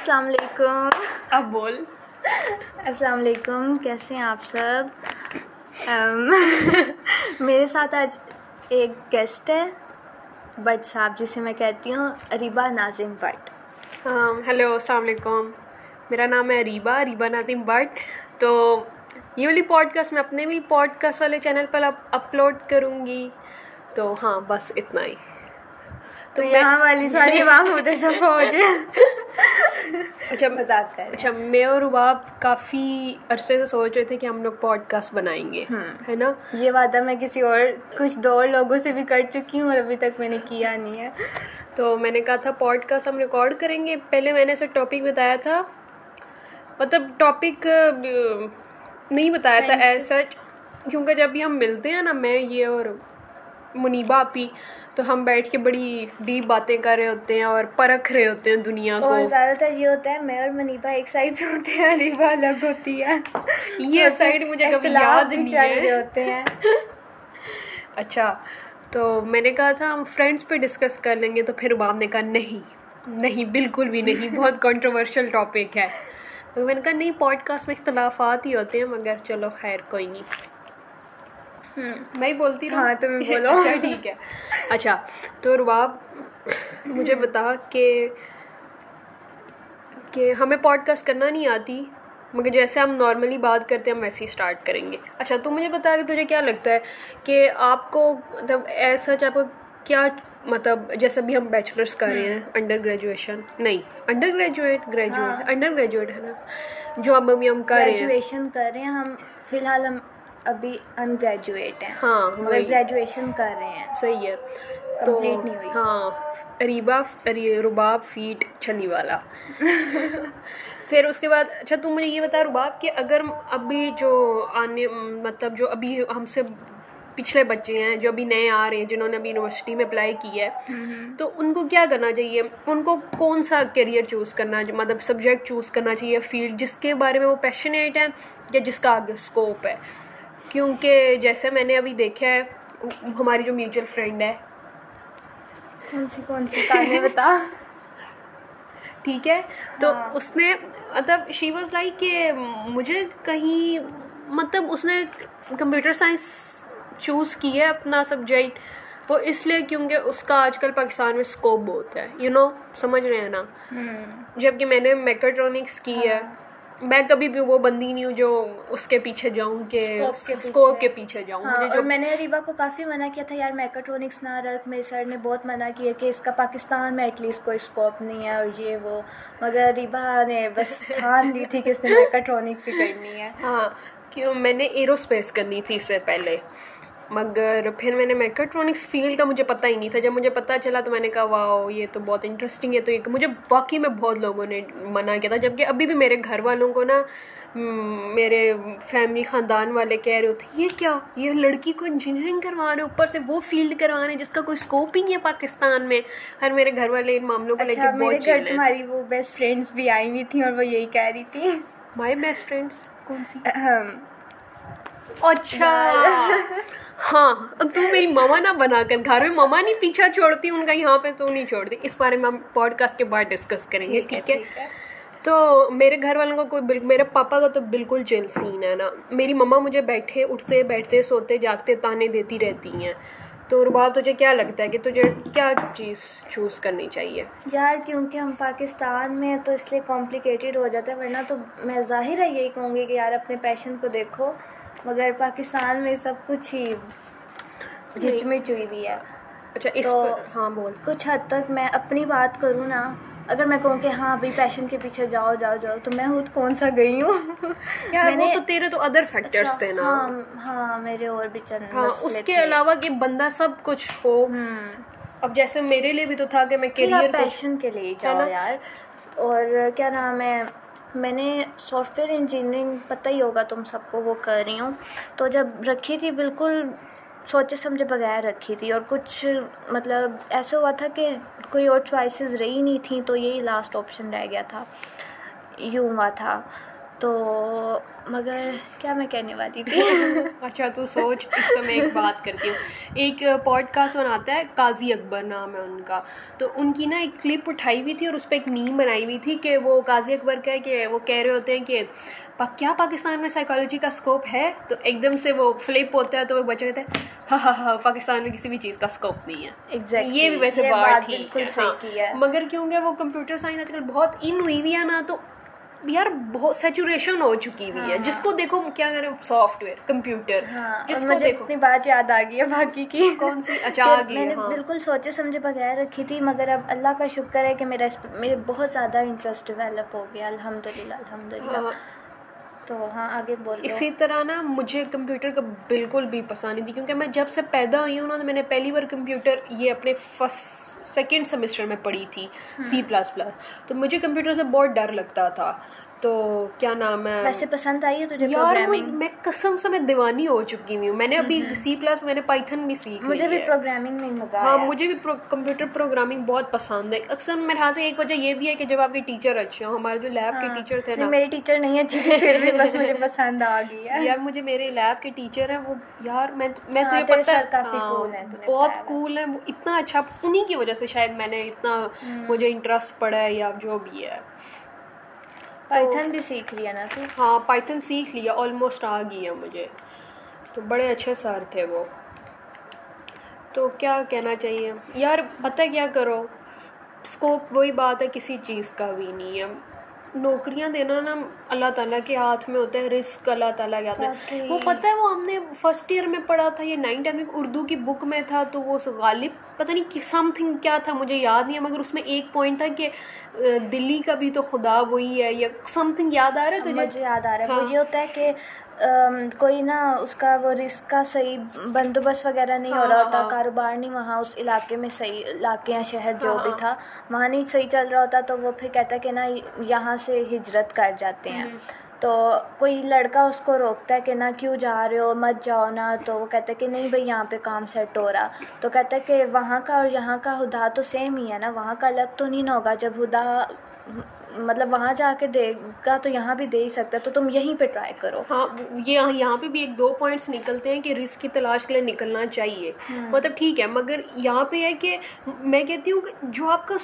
السلام علیکم۔ اب بول۔ السلام علیکم کیسے ہیں آپ سب؟ میرے ساتھ آج ایک گیسٹ ہے بٹ صاحب جسے میں کہتی ہوں اریبا ناظم بٹ۔ ہیلو السلام علیکم۔ میرا نام ہے اریبا اریبا ناظم بٹ۔ تو یہ والی پوڈ کاسٹ میں اپنے بھی پوڈ کاسٹ والے چینل پر اپلوڈ کروں گی تو ہاں بس اتنا ہی۔ تو یہاں والی ساری اچھا اچھا میں اور رباب کافی عرصے سے سوچ رہے تھے کہ ہم لوگ پوڈ کاسٹ بنائیں گے ہے نا؟ یہ وعدہ میں کسی اور کچھ دو اور لوگوں سے بھی کر چکی ہوں اور ابھی تک میں نے کیا نہیں ہے۔ تو میں نے کہا تھا پوڈ کاسٹ ہم ریکارڈ کریں گے۔ پہلے میں نے اسے ٹاپک بتایا تھا۔ مطلب ٹاپک نہیں بتایا تھا ایسا کیونکہ جب بھی ہم ملتے ہیں نا میں یہ اور منیبا آپی تو ہم بیٹھ کے بڑی ڈیپ باتیں کر رہے ہوتے ہیں اور پرکھ رہے ہوتے ہیں دنیا کو۔ اور زیادہ تر یہ ہوتا ہے میں اور منیبا ایک سائڈ پہ ہوتے ہیں ریبا الگ ہوتی ہے۔ یہ سائڈ مجھے کبھی یاد نہیں ہے۔ ہوتے ہیں۔ اچھا تو میں نے کہا تھا ہم فرینڈس پہ ڈسکس کر لیں گے تو پھر باب نے کہا نہیں نہیں بالکل بھی نہیں بہت کنٹروورشل ٹاپک ہے۔ تو میں نے کہا نہیں پوڈ کاسٹ میں اختلافات ہی ہوتے ہیں مگر چلو خیر کوئی نہیں۔ میں بولتی ہاں تمہیں بولو۔ اچھا ٹھیک ہے۔ اچھا تو رباب مجھے بتا کہ کہ ہمیں پوڈ کاسٹ کرنا نہیں آتی مگر جیسے ہم نارملی بات کرتے ہیں ہم ویسے ہی اسٹارٹ کریں گے۔ اچھا تو مجھے بتا کہ تجھے کیا لگتا ہے کہ آپ کو مطلب ایسا آپ کو کیا مطلب جیسے بھی ہم بیچلرس کر رہے ہیں انڈر گریجویشن نہیں under graduate graduate under graduate ہے نا جو اب ابھی ہم کر رہے ہیں۔ گریجویشن کر رہے ہیں ہم فی الحال ہم ابھی ان گریجویٹ ہیں۔ ہاں مگر گریجویشن کر رہے ہیں۔ صحیح ہے۔ کمپلیٹ نہیں ہوئی۔ ہاں ریبا رباب فیٹ چھنی والا۔ پھر اس کے بعد اچھا تم مجھے یہ بتا رباب کہ اگر ابھی جو آنے مطلب جو ابھی ہم سے پچھلے بچے ہیں جو ابھی نئے آ رہے ہیں جنہوں نے ابھی یونیورسٹی میں اپلائی کی ہے تو ان کو کیا کرنا چاہیے؟ ان کو کون سا کیریئر چوز کرنا مطلب سبجیکٹ چوز کرنا چاہیے فیلڈ جس کے بارے میں وہ پیشنیٹ ہے یا جس کا آگے اسکوپ ہے؟ کیونکہ جیسے میں نے ابھی دیکھا ہے ہماری جو میوچل فرینڈ ہے۔ کون سی کون سی بتا۔ ٹھیک ہے۔ تو ہاں۔ اس نے مطلب شی واز لائک کہ مجھے کہیں مطلب اس نے کمپیوٹر سائنس چوز کی ہے اپنا سبجیکٹ وہ اس لیے کیونکہ اس کا آج کل پاکستان میں اسکوپ بہت ہے یو نو سمجھ رہے ہیں نا؟ جبکہ میں نے میکٹرونکس کی ہے۔ ہاں۔ میں کبھی بھی وہ بندی نہیں ہوں جو اس کے پیچھے جاؤں کہ اسکوپ کے پیچھے۔ جاؤں۔ ہاں، جو میں نے ریبا کو کافی منع کیا تھا یار میکٹرونکس نہ رکھ میرے سر نے بہت منع کیا کہ اس کا پاکستان میں ایٹ لیسٹ کوئی اسکوپ نہیں ہے اور یہ وہ۔ مگر ریبا نے بس ٹھان دی تھی کہ اس نے میکٹرونکس ہی کرنی ہے۔ ہاں کیوں؟ میں نے ایرو اسپیس کرنی تھی اس سے پہلے۔ مگر پھر میں نے میکٹرونکس فیلڈ کا مجھے پتہ ہی نہیں تھا۔ جب مجھے پتہ چلا تو میں نے کہا واؤ یہ تو بہت انٹرسٹنگ ہے۔ تو یہ مجھے واقعی میں بہت لوگوں نے منع کیا تھا۔ جبکہ ابھی بھی میرے گھر والوں کو نا میرے فیملی خاندان والے کہہ رہے ہوتے یہ کیا؟ یہ لڑکی کو انجینئرنگ کروا رہے اوپر سے وہ فیلڈ کروا رہے ہیں جس کا کوئی اسکوپ ہی نہیں ہے پاکستان میں۔ ہر میرے گھر والے ان معاملوں کو لے کے اچھا، بہت گھر تمہاری وہ بیسٹ فرینڈس بھی آئی ہوئی تھیں اور وہ یہی کہہ رہی تھی مائی بیسٹ فرینڈس کون سی؟ اچھا۔ ہاں تو میری ماما نہ بنا کر گھر میں ماما نہیں پیچھا چھوڑتی ان کا یہاں پہ تو نہیں چھوڑتی۔ اس بارے میں ہم پوڈ کاسٹ کے بعد ڈسکس کریں گے ٹھیک ہے تو میرے گھر والوں کا کوئی میرے پاپا کا تو بالکل چل سین ہے نا۔ میری مما مجھے بیٹھے اٹھتے بیٹھتے سوتے جاگتے تانے دیتی رہتی ہیں۔ تو رباب تجھے کیا لگتا ہے کہ تجھے کیا چیز چوز کرنی چاہیے؟ یار کیونکہ ہم پاکستان میں تو اس لیے کمپلیکیٹڈ ہو جاتا ہے ورنہ تو میں ظاہر ہے یہی کہوں گی کہ یار اپنے پیشن کو دیکھو۔ مگر پاکستان میں سب کچھ ہی ہچمچ ہوئی ہوئی ہے۔ اچھا اس ہاں بول۔ کچھ حد تک میں اپنی بات کروں نا اگر میں کہوں کہ ہاں بھائی پیشن کے پیچھے جاؤ جاؤ جاؤ تو میں خود کون سا گئی ہوں؟ میں نے تو تیرے تو ادر فیکٹرز اچھا، تھے نا۔ ہاں ہاں میرے اور بھی چند ہاں اس کے علاوہ کہ بندہ سب کچھ ہو۔ اب جیسے میرے لیے بھی تو تھا کہ میں کیریئر پیشن کے لیے جاؤ یار۔ اور کیا نام ہے؟ میں نے سافٹ ویئر انجینئرنگ پتہ ہی ہوگا تم سب کو وہ کر رہی ہوں۔ تو جب رکھی تھی بالکل سوچے سمجھے بغیر رکھی تھی اور کچھ مطلب ایسا ہوا تھا کہ کوئی اور چوائسیز رہی نہیں تھیں تو یہی لاسٹ آپشن رہ گیا تھا۔ یوں ہوا تھا۔ تو مگر کیا میں کہنے والی تھی؟ اچھا تو سوچ اس کا میں ایک بات کرتی ہوں۔ ایک پوڈ کاسٹ بناتا ہے قاضی اکبر نام ہے ان کا۔ تو ان کی نا ایک کلپ اٹھائی ہوئی تھی اور اس پہ ایک نیم بنائی ہوئی تھی کہ وہ قاضی اکبر کا ہے کہ وہ کہہ رہے ہوتے ہیں کہ کیا پاکستان میں سائیکالوجی کا اسکوپ ہے؟ تو ایک دم سے وہ فلپ ہوتا ہے تو وہ بچے کہتے ہیں ہاں ہاں ہاں پاکستان میں کسی بھی چیز کا اسکوپ نہیں ہے۔ یہ بھی ویسے بات ٹھیک ہے۔ مگر کیونکہ وہ کمپیوٹر سائنس آج کل بہت ان ہوئی ہوئی ہے نا تو یار بہت سیچوریشن ہو چکی ہوئی ہے۔ جس کو دیکھو کیا کریں سافٹ ویئر کمپیوٹر جس کو دیکھو۔ اتنی بات یاد آ گئی ہے باقی کی۔ کون سی؟ اچھا میں نے بالکل سوچے سمجھے بغیر رکھی تھی مگر اب اللہ کا شکر ہے کہ میرا میرے بہت زیادہ انٹرسٹ ڈیولپ ہو گیا۔ الحمد للہ الحمد للہ تو ہاں آگے بول اسی طرح نا مجھے کمپیوٹر کا بالکل بھی پسند نہیں تھی کیونکہ میں جب سے پیدا ہوئی ہوں نا تو میں نے پہلی بار کمپیوٹر یہ اپنے فسٹ سیکنڈ سیمسٹر میں پڑھی تھی سی پلس پلس تو مجھے کمپیوٹر سے بہت ڈر لگتا تھا۔ تو کیا نام ہے؟ ویسے پسند آئی ہے تجھے یار میں قسم سے میں دیوانی ہو چکی ہوں۔ میں نے ابھی سی پلس میں نے پائتھن بھی سیکھ مجھے بھی پروگرامنگ میں مزہ ہاں مجھے بھی کمپیوٹر پروگرامنگ بہت پسند ہے۔ اکثر میرے خیال سے ایک وجہ یہ بھی ہے کہ جب آپ کے ٹیچر اچھے ہوں ہمارے جو لیب کے ٹیچر تھے نا۔ میرے ٹیچر نہیں اچھی تھی پھر بھی بس مجھے پسند آ گئی ہے۔ یار مجھے میرے لیب کے ٹیچر ہیں وہ یار میں میں تجھے پتہ ہے ہیں بہت کول ہیں وہ اتنا اچھا انہی کی وجہ سے شاید میں نے اتنا مجھے انٹرسٹ پڑا ہے یا جو بھی ہے۔ پائتھن بھی سیکھ لیا نا تو؟ ہاں پائتھن سیکھ لیا آلموسٹ آ گئی ہے مجھے۔ تو بڑے اچھے سر تھے وہ۔ تو کیا کہنا چاہیے؟ یار پتہ کیا کرو؟ اسکوپ وہی بات ہے کسی چیز کا بھی نہیں ہے۔ نوکریاں دینا نا اللہ تعالیٰ کے ہاتھ میں ہوتا ہے رسک اللہ تعالیٰ کے ہاتھ میں۔ وہ پتہ ہے وہ ہم نے فرسٹ ایئر میں پڑھا تھا یہ نائن ٹین میں اردو کی بک میں تھا تو وہ غالب پتہ نہیں سم تھنگ کیا تھا مجھے یاد نہیں ہے مگر اس میں ایک پوائنٹ تھا کہ دلی کا بھی تو خدا وہی ہے یا سم تھنگ یاد آ رہا ہے تو مجھے یاد آ رہا ہے۔ مجھے ہوتا ہے کہ کوئی نا اس کا وہ رسک کا صحیح بندوبست وغیرہ نہیں ہو رہا ہوتا کاروبار نہیں وہاں اس علاقے میں صحیح علاقے یا شہر جو بھی تھا وہاں نہیں صحیح چل رہا ہوتا تو وہ پھر کہتا کہ نا یہاں سے ہجرت کر جاتے ہیں۔ تو کوئی لڑکا اس کو روکتا ہے کہ نہ کیوں جا رہے ہو مت جاؤ نا۔ تو وہ کہتا ہے کہ نہیں بھائی یہاں پہ کام سیٹ ہو رہا۔ تو کہتا ہے کہ وہاں کا اور یہاں کا ہدا تو سیم ہی ہے نا وہاں کا الگ تو نہیں نہ ہوگا۔ جب ہدا مطلب وہاں جا کے دے گا تو یہاں بھی دے ہی سکتا ہے تو تم یہیں پہ ٹرائی کرو۔ ہاں یہ یہاں پہ بھی ایک دو پوائنٹس نکلتے ہیں کہ رسک کی تلاش کے لیے نکلنا چاہیے۔ مطلب ٹھیک ہے مگر یہاں پہ ہے کہ میں کہتی ہوں کہ جو آپ کا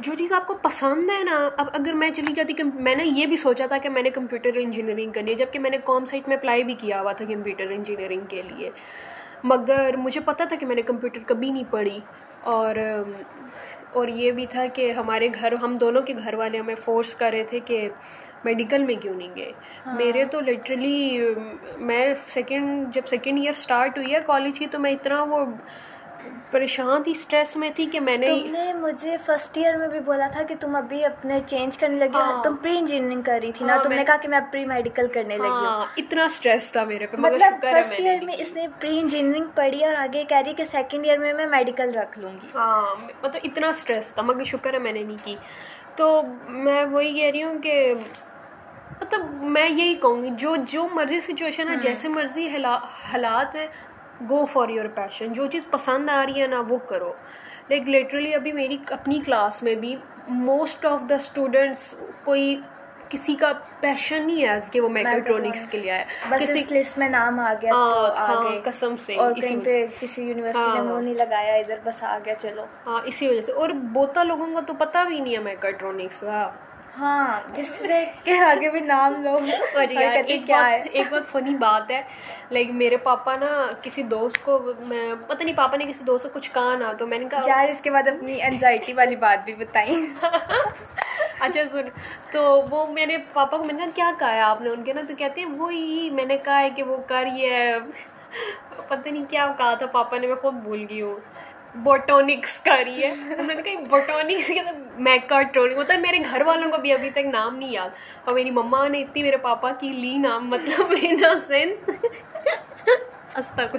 جو چیز آپ کو پسند ہے نا اب اگر میں چلی جاتی کہ میں نے یہ بھی سوچا تھا کہ میں نے کمپیوٹر انجینئرنگ کرنی ہے جبکہ میں نے کام سائٹ میں اپلائی بھی کیا ہوا تھا کمپیوٹر انجینئرنگ کے لیے۔ مگر مجھے پتا تھا کہ میں نے کمپیوٹر کبھی نہیں پڑھی اور اور یہ بھی تھا کہ ہمارے گھر ہم دونوں کے گھر والے ہمیں فورس کر رہے تھے کہ میڈیکل میں کیوں نہیں گئے ہاں۔ میرے تو لٹرلی میں سیکنڈ جب سیکنڈ ایئر اسٹارٹ ہوئی ہے کالج کی تو میں اتنا وہ پریشان تھی اسٹریس میں تھی کہ میں نے تم نے مجھے فرسٹ ایئر میں بھی بولا تھا کہ تم ابھی اپنے چینج کرنے لگی ہاں۔ تم پری انجینئرنگ کر رہی تھی نا ہاں، تم نے کہا کہ میں پری میڈیکل کرنے لگی ہوں۔ ہاں، اتنا اسٹریس تھا میرے پہ۔ مطلب فرسٹ ایئر میں اس نے پری انجینئرنگ پڑھی اور آگے کہہ رہی کہ سیکنڈ ایئر میں میں میڈیکل رکھ لوں گی۔ ہاں مطلب اتنا اسٹریس تھا مگر شکر ہے میں نے نہیں کی۔ تو میں وہی کہہ رہی ہوں کہ مطلب میں یہی کہوں گی جو جو مرضی سچویشن ہے جیسے مرضی حالات ہے گو فار یور پیشن جو چیز پسند آ رہی ہے نا وہ کرو. لائک لٹرلی ابھی میری اپنی کلاس میں بھی موسٹ آف دا اسٹوڈینٹس کوئی کسی کا پیشن نہیں ہے کہ وہ میکٹرونکس کے لیے آیا کسی لسٹ میں نام آ گیا آگے قسم سے اور کہیں پہ کسی یونیورسٹی نے منہ نہیں لگایا ادھر بس آ گیا چلو۔ ہاں اسی وجہ سے۔ اور بہت لوگوں کا تو پتہ بھی نہیں ہے میکٹرونکس کا۔ ہاں جس سے کہ آگے بھی نام لو کیا ہے؟ ایک بہت فنی بات ہے لائک میرے پاپا نا کسی دوست کو میں پتہ نہیں پاپا نے کسی دوست کو کچھ کہا نا تو میں نے کہا یار اس کے بعد اپنی انزائٹی والی بات بھی بتائیں۔ اچھا سن۔ تو وہ میں نے پاپا کو میں نے کہا کیا کہا ہے آپ نے ان کے نا؟ تو کہتے ہیں وہی میں نے کہا ہے کہ وہ کر یہ پتہ نہیں کیا کہا تھا پاپا نے میں خود بھول گئی ہوں۔ بوٹونکس کا رہی ہے۔ میں نے کہا بوٹونکس کے میکاٹرونک ہوتا ہے میرے گھر والوں کو بھی ابھی تک نام نہیں یاد۔ اور میری مما نے اتنی میرے پاپا کی لی نام مطلب ان سینس استغفر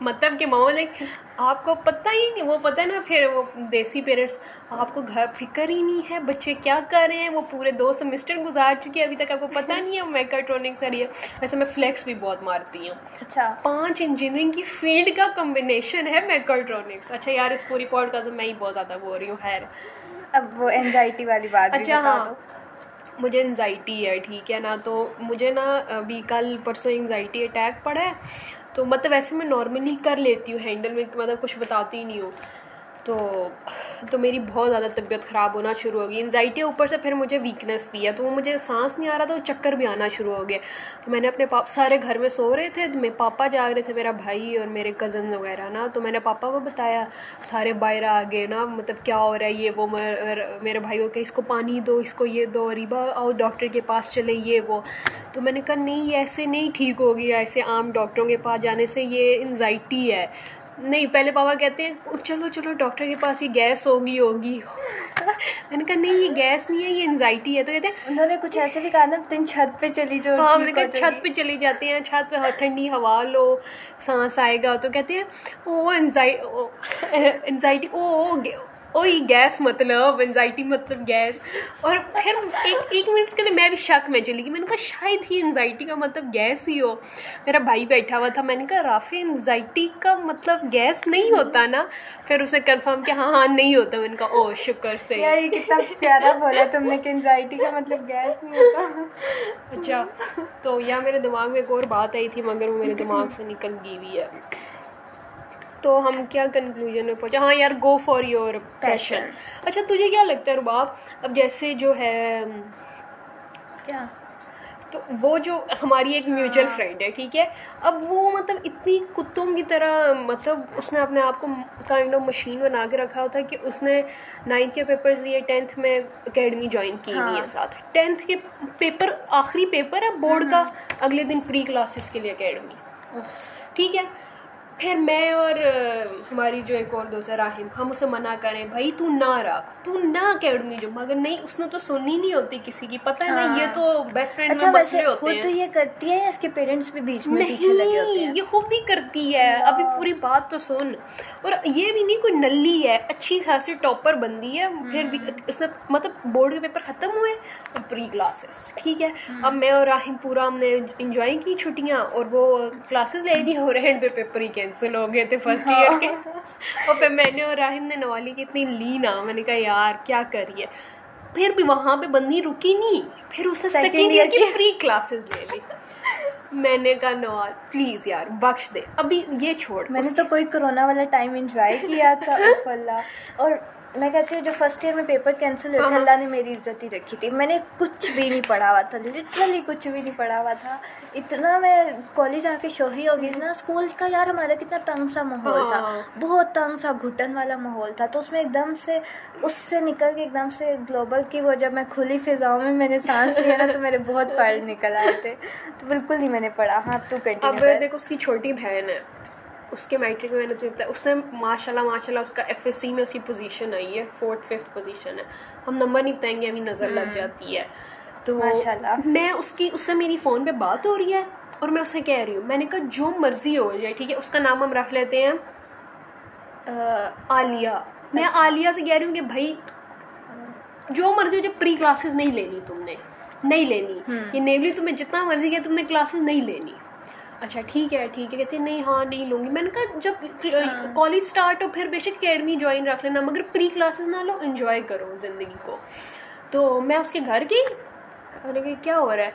مطلب کہ ماما لائک آپ کو پتہ ہی نہیں وہ پتہ نا پھر وہ دیسی پیرنٹس آپ کو گھر فکر ہی نہیں ہے بچے کیا کر رہے ہیں وہ پورے دو سیمسٹر گزار چکے ہیں ابھی تک آپ کو پتہ نہیں ہے میکاٹرونکس ہے ویسے میں فلیکس بھی بہت مارتی ہوں۔ اچھا۔ پانچ انجینئرنگ کی فیلڈ کا کمبینیشن ہے میکاٹرونکس اچھا یار اس پوری پوڈ کا میں ہی بہت زیادہ بول رہی ہوں خیر۔ اب وہ انزائٹی والی بات اچھا ہاں۔ مجھے انزائٹی ہے ٹھیک ہے نا تو مجھے نا ابھی کل پرسوں انزائٹی اٹیک پڑا ہے۔ تو مطلب ویسے میں نارملی کر لیتی ہوں ہینڈل میں مطلب کچھ بتاتی ہی نہیں ہوں۔ تو تو میری بہت زیادہ طبیعت خراب ہونا شروع ہو گئی انزائٹی اوپر سے پھر مجھے ویکنیس بھی ہے، تو وہ مجھے سانس نہیں آ رہا تھا، وہ چکر بھی آنا شروع ہو گیا۔ تو میں نے اپنے پاپ سارے گھر میں سو رہے تھے میرے پاپا جاگ رہے تھے، میرا بھائی اور میرے کزن وغیرہ، نا۔ تو میں نے پاپا کو بتایا، سارے باہر آ گئے، نا۔ مطلب کیا ہو رہا ہے، یہ وہ میرے بھائی کو کہ اس کو پانی دو، اس کو یہ دو ریبا آؤ ڈاکٹر کے پاس چلے، یہ وہ۔ تو میں نے کہا، نہیں یہ ایسے نہیں ٹھیک ہوگی، ایسے عام ڈاکٹروں کے پاس جانے سے یہ انزائٹی ہے۔ نہیں پہلے پاپا کہتے ہیں چلو چلو ڈاکٹر کے پاس یہ گیس ہوگی ہوگی۔ میں نے کہا نہیں یہ گیس نہیں ہے یہ انزائٹی ہے۔ تو کہتے ہیں انہوں نے کچھ ایسے بھی کہا نا تم چھت پہ چلی جاؤ ہاں میں نے کہا چھت پہ چلی جاتی ہیں چھت پہ ٹھنڈی ہوا لو سانس آئے گا۔ تو کہتے ہیں او انزائٹی او وہی گیس مطلب انزائٹی مطلب گیس اور پھر ایک ایک منٹ کے لیے میں بھی شک میں چلی گئی. میں نے کہا شاید ہی انزائٹی کا مطلب گیس ہی ہو. میرا بھائی بیٹھا ہوا تھا. میں نے کہا رافی انزائٹی کا مطلب گیس نہیں ہوتا نا? پھر اسے کنفرم کیا ہاں ہاں نہیں ہوتا. میں نے کہا او شکر سے. یار یہ کتنا پیارا بولا تم نے کہ انزائٹی کا مطلب گیس نہیں ہوتا۔ اچھا تو یا میرے دماغ میں ایک اور بات آئی تھی مگر وہ میرے دماغ سے نکل گئی ہوئی ہے۔ تو ہم کیا کنکلوژن میں پہنچا ہاں یار گو فار یور پیشن اچھا تجھے کیا لگتا ہے رباب؟ اب جیسے جو ہے کیا؟ تو وہ جو ہماری ایک میوچل فرینڈ ہے ٹھیک ہے؟ اب وہ مطلب اتنی کتوں کی طرح مطلب اس نے اپنے آپ کو کائنڈ آف مشین بنا کے رکھا ہوتا ہے کہ اس نے نائنتھ کے پیپرز لیے ٹینتھ میں اکیڈمی جوائن کی ہوئی ہے ساتھ۔ ٹینتھ کے پیپر آخری پیپر ہے بورڈ کا اگلے دن پری کلاسز کے لیے اکیڈمی ٹھیک ہے؟ پھر میں اور ہماری جو ایک اور دوست ہے راہم ہم اسے منع کریں بھائی تو نہ رکھ تو نہ اکیڈمی جو مگر نہیں اس نے تو سننی نہیں ہوتی کسی کی پتہ ہے نا یہ تو بیسٹ فرینڈ اچھا ویسے خود تو یہ کرتی ہے اس کے پیرنٹس بھی بیچ میں پیچھے لگے ہوتے ہیں؟ یہ خود ہی کرتی ہے۔ ابھی پوری بات تو سن۔ اور یہ بھی نہیں کوئی نلی ہے اچھی خاصی ٹاپر بندی ہے۔ پھر بھی اس نے مطلب بورڈ کے پیپر ختم ہوئے اور پری کلاسز ٹھیک ہے۔ اب میں اور راہم پورا ہم نے انجوائے کی چھٹیاں اور وہ کلاسز لے دی اور اینڈ پہ پیپر ہی کینسل ہو گئے تھے فرسٹ ایئر کے اور پھر میں نے اور راہم نے نوالی کی اتنی لی نا میں نے کہا یار کیا کریے پھر بھی وہاں پہ بندی رکی نہیں پھر اس نے سیکنڈ ایئر کی فری کلاسز لے لی میں نے کہا نوال پلیز یار بخش دے ابھی یہ چھوڑ میں نے تو کوئی کرونا والا ٹائم انجوائے کیا تھا اللہ اور میں کہتی ہوں جو فرسٹ ایئر میں پیپر کینسل ہوئے تھے اللہ نے میری عزت ہی رکھی تھی۔ میں نے کچھ بھی نہیں پڑھا ہوا تھا لٹرلی کچھ بھی نہیں پڑھا ہوا تھا۔ اتنا میں کالج آ کے شوہی ہو گئی نا اسکول کا یار ہمارا کتنا تنگ سا ماحول تھا۔ بہت تنگ سا گھٹن والا ماحول تھا۔ تو اس میں ایک دم سے اس سے نکل کے ایک دم سے گلوبل کی وہ جب میں کھلی فضاؤں میں میں نے سانس لیا نا تو میرے بہت پڑھ نکل آئے تھے۔ تو بالکل نہیں میں نے پڑھا۔ ہاں تو اب دیکھو اس کی چھوٹی بہن ہے۔ اس کے میٹرک میں میں نے بتایا اس نے ماشاء اللہ ماشاء اللہ اس کا ایف ایس سی میں اس کی پوزیشن آئی ہے فورتھ ففتھ پوزیشن ہے۔ ہم نمبر نہیں بتائیں گے ابھی نظر لگ جاتی ہے۔ تو میں اس کی اس سے میری فون پہ بات ہو رہی ہے اور میں اسے کہہ رہی ہوں۔ میں نے کہا جو مرضی ہو جائے ٹھیک ہے اس کا نام ہم رکھ لیتے ہیں عالیہ میں اچھا۔ عالیہ سے کہہ رہی ہوں کہ بھائی جو مرضی ہو جائے پری کلاسز نہیں لینی تم نے نہیں لینی۔ یہ نیولی تمہیں جتنا مرضی کیا تم نے کلاسز نہیں لینی۔ اچھا ٹھیک ہے ٹھیک ہے کہتے ہیں نہیں ہاں نہیں لوں گی۔ میں نے کہا جب کالج اسٹارٹ ہو پھر بے شک اکیڈمی جوائن رکھ لینا مگر پری کلاسز نہ لو انجوائے کرو زندگی کو۔ تو میں اس کے گھر گئی کہ کیا ہو رہا ہے؟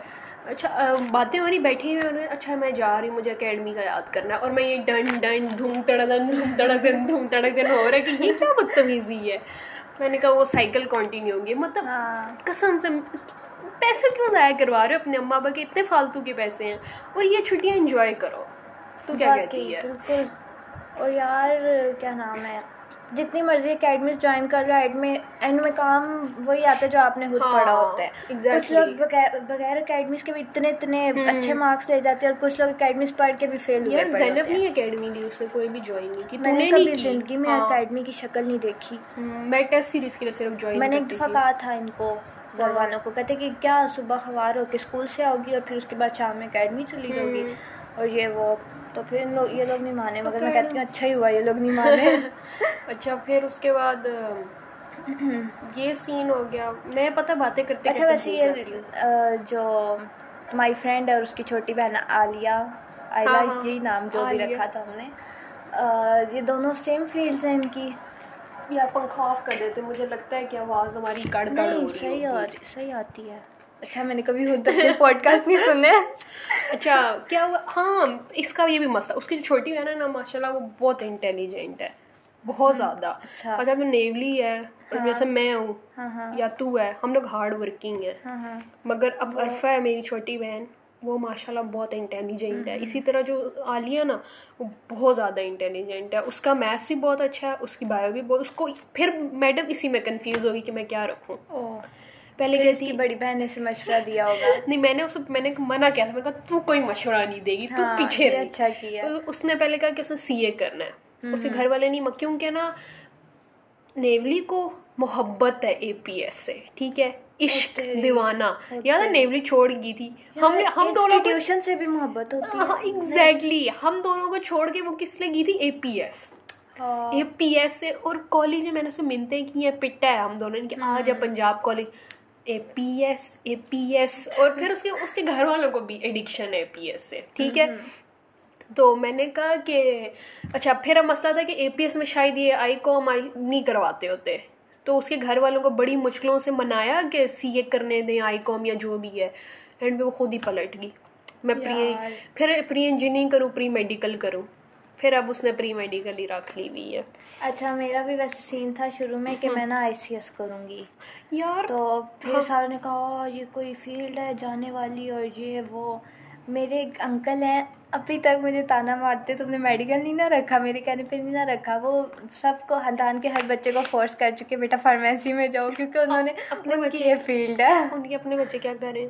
اچھا باتیں ہو رہی بیٹھی ہوئی اچھا میں جا رہی ہوں مجھے اکیڈمی کا یاد کرنا ہے۔ اور میں یہ ڈن ڈن دھوم تڑکن دھوم تڑکن دھوم تڑکن ہو رہا ہے کہ یہ کیا بدتمیزی ہے۔ میں نے کہا وہ سائیکل کنٹینیو ہوگی مطلب قسم سے پیسے کیوں ضائع کروا رہے ہو؟ اپنے اما ابا کے اتنے فالتو کے پیسے ہیں اور یہ چھٹیاں انجوائے کرو۔ تو کیا کہتی ہے؟ بالکل۔ اور یار کیا نام ہے؟ جتنی مرضی اکیڈمیز جوائن کر رہا ہے میں اینڈ میں کام وہی آتا ہے جو آپ نے خود پڑھا ہوتا ہے۔ کچھ لوگ بغیر اکیڈمیز کے بھی اتنے اتنے اچھے مارکس لے جاتے ہیں اور کچھ لوگ اکیڈمیز پڑھ کے بھی فیل ہوئے زینب نہیں اکیڈمی دی اس نے کوئی بھی جوائن نہیں کی۔ میں نے کبھی زندگی میں اکیڈمی کی شکل نہیں دیکھی۔ میں ٹیسٹ سیریز کے لیے صرف جوائن میں نے ایک دفعہ کہا تھا ان کو گھر والوں کو کہتے کہ کیا صبح خوار ہو کے اسکول سے آؤ گی اور پھر اس کے بعد شام میں اکیڈمی چلی جاؤ گی اور یہ وہ تو پھر ان لوگ یہ لوگ نہیں مانے مگر میں کہتی ہوں اچھا ہی ہوا یہ لوگ نہیں مانے۔ اچھا پھر اس کے بعد یہ سین ہو گیا۔ میں پتہ باتیں کرتے اچھا ویسے یہ جو مائی فرینڈ ہے اور اس کی چھوٹی بہن عالیہ آئلہ یہی نام جو بھی رکھا تھا ہم نے۔ یہ دونوں سیم فیلڈس ہیں ان کی۔ یا پنکھا آف کر دیتے مجھے لگتا ہے کہ آواز ہماری کڑ کڑ ہو صحیح صحیح آتی ہے۔ اچھا میں نے کبھی خود پوڈ کاسٹ نہیں سنے اچھا کیا ہوا ہاں اس کا یہ بھی مسئلہ اس کی جو چھوٹی بہن ہے نا ماشاء اللہ وہ بہت انٹیلیجنٹ ہے۔ بہت زیادہ۔ اچھا۔ اور جب نیولی ہے اور جیسے میں ہوں ہاں ہاں۔ یا تو ہے ہم لوگ ہارڈ ورکنگ ہیں۔ ہاں ہاں۔ مگر اب عرفہ ہے میری چھوٹی بہن۔ وہ ماشاء اللہ بہت انٹیلیجنٹ ہے۔ اسی طرح جو عالیہ نا وہ بہت زیادہ انٹیلیجنٹ ہے۔ اس کا میتھس بھی بہت اچھا ہے اس کی بایو بھی بہت اس کو پھر میڈم اسی میں کنفیوز ہوگی کہ میں کیا رکھوں۔ پہلے پھر اس کہتی کی بڑی بہن نے سے مشورہ دیا ہوگا۔ نہیں میں نے اسے میں نے منع کیا تھا میں کہا تو کوئی مشورہ نہیں دے گی تو ہاں، پیچھے اچھا کیا۔ اس نے پہلے کہا کہ اسے سی اے کرنا ہے۔ اس کے گھر والے نہیں کیونکہ نا نیولی کو محبت ہے اے پی ایس سے ٹھیک ہے؟ عشق دیوانہ۔ یاد ہے نیولی چھوڑ گئی تھی؟ ہم نے ہم دونوں ٹیوشن سے بھی محبت ہوتی ہاں ایگزیکٹلی ہم دونوں کو چھوڑ کے وہ کس لیے گئی تھی؟ اے پی ایس ہے اے پی ایس سے اور کالج میں میں نے اسے منتیں کی ہیں پٹا ہے ہم دونوں نے کہ آ جا Punjab college A P S A P S اور پھر اس کے اس کے گھر والوں کو بھی ایڈکشن ہے اے پی ایس سے ٹھیک ہے؟ تو میں نے کہا کہ اچھا پھر مسئلہ تھا کہ اے پی ایس میں شاید یہ آئی کام آئی نہیں کرواتے ہوتے۔ تو اس کے گھر والوں کو بڑی مشکلوں سے منایا کہ سی اے کرنے دیں آئی کام یا جو بھی ہے۔ اینڈ وہ خود ہی پلٹ گئی۔ میں پری پھر پری انجینئرنگ کروں پری میڈیکل کروں۔ پھر اب اس نے پری میڈیکل ہی رکھ لی ہوئی ہے۔ اچھا میرا بھی ویسے سین تھا شروع میں کہ میں نا آئی سی ایس کروں گی۔ یار تو پھر ساروں نے کہا یہ کوئی فیلڈ ہے جانے والی اور یہ وہ۔ میرے ایک انکل ہیں ابھی تک مجھے تانا مارتے تم نے میڈیکل نہیں نہ رکھا میرے کہنے پہ نہیں نہ رکھا۔ وہ سب کو خاندان کے ہر بچے کو فورس کر چکے بیٹا فارمیسی میں جاؤ کیونکہ انہوں نے اپنے ان کی یہ فیلڈ ہے۔ ان کے اپنے بچے کیا کریں؟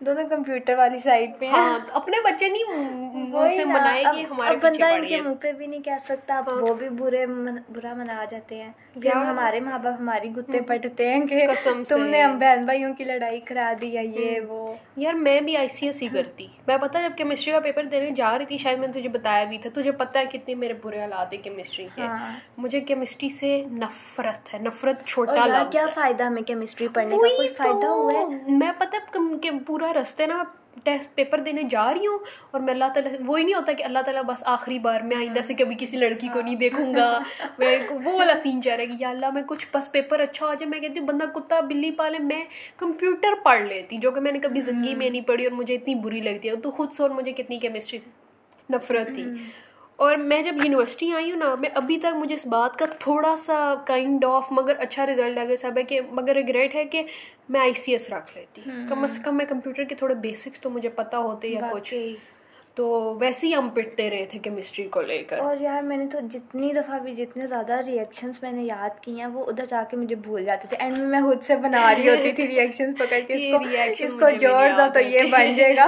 دونوں کمپیوٹر والی سائڈ پہ ہیں۔ ہاں اپنے بچے نہیں سے نا، منائے کہ ہمارے بندہ ان کے منہ پہ بھی نہیں کہہ سکتا اب وہ بھی برے برا منا جاتے ہیں۔ پھر ہمارے ماں باپ ہماری گتے پٹتے ہیں کہ تم۔ نے ہم بہن بھائیوں کی لڑائی کرا دی ہے یہ وہ۔ یار میں بھی آئی سی ایس ہی کرتی۔ میں پتا جب کیمسٹری کا پیپر دینے جا رہی تھی شاید میں نے تجھے بتایا بھی تھا۔ تجھے پتا ہے کتنے میرے برے حالات ہیں کیمسٹری کے۔ ہاں۔ مجھے کیمسٹری سے نفرت ہے نفرت چھوٹا لفظ کیا فائدہ ہمیں کیمسٹری پڑھنے کا؟ کوئی فائدہ ہوا ہے؟ میں پتہ پورا رستے نا ٹیسٹ پیپر دینے جا رہی ہوں اور میں اللہ تعالیٰ وہی نہیں ہوتا کہ اللہ تعالیٰ بس آخری بار میں آئندہ سے کبھی کسی لڑکی کو نہیں دیکھوں گا۔ میں وہ والا سین چاہ رہا ہے کہ یا اللہ میں کچھ بس پیپر اچھا ہو جائے۔ میں کہتی ہوں بندہ کتا بلی پالے میں کمپیوٹر پڑھ لیتی جو کہ میں نے کبھی زندگی میں نہیں پڑھی اور مجھے اتنی بری لگتی ہے۔ تو خود سوچ مجھے کتنی کیمسٹری سے نفرت تھی۔ اور میں جب یونیورسٹی آئی ہوں نا میں ابھی تک مجھے اس بات کا تھوڑا سا کائنڈ آف مگر اچھا رزلٹ آ گیا صاحب ہے کہ مگر ریگریٹ ہے کہ میں آئی سی ایس رکھ لیتی۔ کم از کم میں کمپیوٹر کے تھوڑے بیسکس تو مجھے پتہ ہوتے یا کچھ۔ تو ویسے ہی ہم پٹتے رہے تھے کیمسٹری کو لے کر۔ اور یار میں نے تو جتنی دفعہ بھی جتنے زیادہ ریئیکشنس میں نے یاد کی ہیں وہ ادھر جا کے مجھے بھول جاتے تھے۔ اینڈ میں میں خود سے بنا رہی ہوتی تھی ریئیکشنس پکڑ کے اس کو اس کو جوڑ دو تو یہ بن جائے گا۔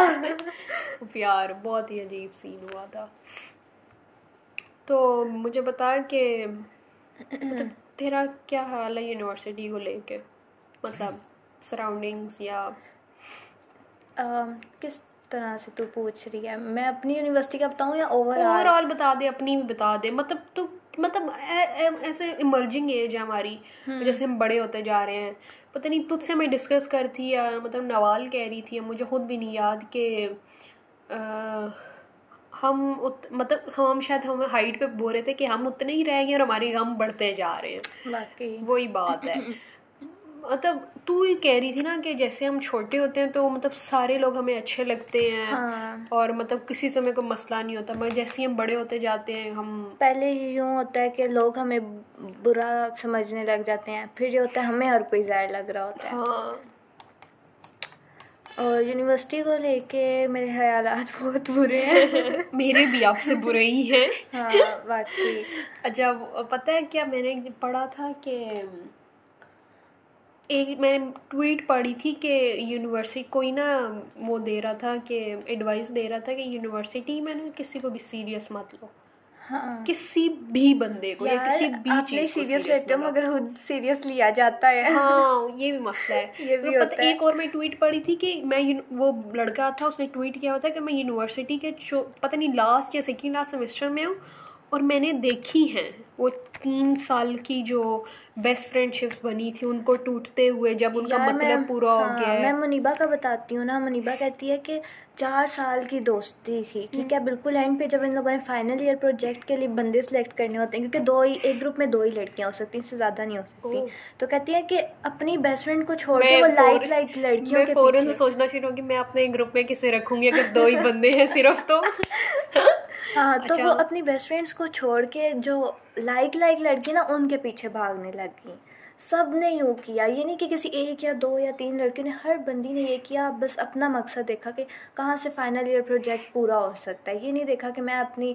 پیار بہت ہی عجیب سین ہوا تھا۔ تو مجھے بتا کہ مطلب تیرا کیا حال ہے یونیورسٹی کو لے کے؟ مطلب سراؤنڈنگس یا کس طرح سے تو پوچھ رہی ہے؟ میں اپنی یونیورسٹی کا بتاؤں یا اوور اوور آل بتا دے اپنی بھی بتا دے۔ مطلب تو مطلب ایسے ایمرجنگ ایج ہے ہماری۔ جیسے ہم بڑے ہوتے جا رہے ہیں۔ پتہ نہیں تجھ سے میں ڈسکس کرتی یا مطلب نوال کہہ رہی تھی مجھے خود بھی نہیں یاد کہ ہم ات- مطلب ہم شاید ہم ہائٹ پہ بول رہے تھے کہ ہم اتنے ہی رہ گئے اور ہماری غم بڑھتے جا رہے ہیں۔ باقی وہی بات ہے۔ مطلب تو ہی کہہ رہی تھی نا کہ جیسے ہم چھوٹے ہوتے ہیں تو مطلب سارے لوگ ہمیں اچھے لگتے ہیں ہاں۔ اور مطلب کسی سے ہمیں کوئی مسئلہ نہیں ہوتا۔ مگر جیسے ہی ہم بڑے ہوتے جاتے ہیں ہم پہلے ہی یوں ہوتا ہے کہ لوگ ہمیں برا سمجھنے لگ جاتے ہیں۔ پھر یہ ہوتا ہے ہمیں ہر کوئی زہر لگ رہا ہوتا ہے۔ ہاں۔ اور یونیورسٹی کو لے کے میرے خیالات بہت برے ہیں۔ میرے بھی آپ سے برے ہی ہیں۔ ہاں باقی اچھا پتہ ہے کیا میں نے پڑھا تھا کہ ایک میں نے ٹویٹ پڑھی تھی کہ یونیورسٹی کوئی نا وہ دے رہا تھا کہ ایڈوائس دے رہا تھا کہ یونیورسٹی میں نا کسی کو بھی سیریس مت لو۔ کسی بھی بندے کو یا کسی بھی چیز سیریس لیتے ہو۔ مگر خود سیریس لیا جاتا ہے۔ ہاں یہ بھی مسئلہ ہے۔ یہ بھی ہوتا ہے۔ ایک اور میں ٹویٹ پڑھی تھی کہ میں وہ لڑکا تھا اس نے ٹویٹ کیا ہوتا ہے کہ میں یونیورسٹی کے پتہ نہیں لاسٹ یا سیکنڈ لاسٹ سیمسٹر میں ہوں اور میں نے دیکھی ہیں۔ وہ تین سال کی جو بیسٹ فرینڈ شپس بنی تھی ان کو ٹوٹتے ہوئے جب ان کا مطلب پورا ہو ہاں، گیا ہے۔ میں منیبا کا بتاتی ہوں نا۔ منیبا کہتی ہے کہ چار سال کی دوستی تھی ٹھیک ہے؟ بالکل اینڈ پہ جب ان لوگوں نے فائنل ایئر پروجیکٹ کے لیے بندے سلیکٹ کرنے ہوتے ہیں کیونکہ دو ہی ایک گروپ میں دو ہی لڑکیاں ہو سکتی ہیں اس سے زیادہ نہیں ہو سکتی۔ تو کہتی ہے کہ اپنی بیسٹ فرینڈ کو چھوڑ کے وہ لائک لائک لڑکیوں کے فوراً سوچنا شروع ہوگی میں اپنے گروپ میں کسے رکھوں گی؟ اگر دو ہی بندے ہیں صرف تو۔ ہاں تو وہ اپنی بیسٹ فرینڈس کو چھوڑ کے جو لائک لائک لڑکی نا ان کے پیچھے بھاگنے لگ گئی۔ سب نے یوں کیا یہ نہیں کہ کسی ایک یا دو یا تین لڑکیوں نے ہر بندی نے یہ کیا بس اپنا مقصد دیکھا کہ کہاں سے فائنل ایئر پروجیکٹ پورا ہو سکتا ہے۔ یہ نہیں دیکھا کہ میں اپنی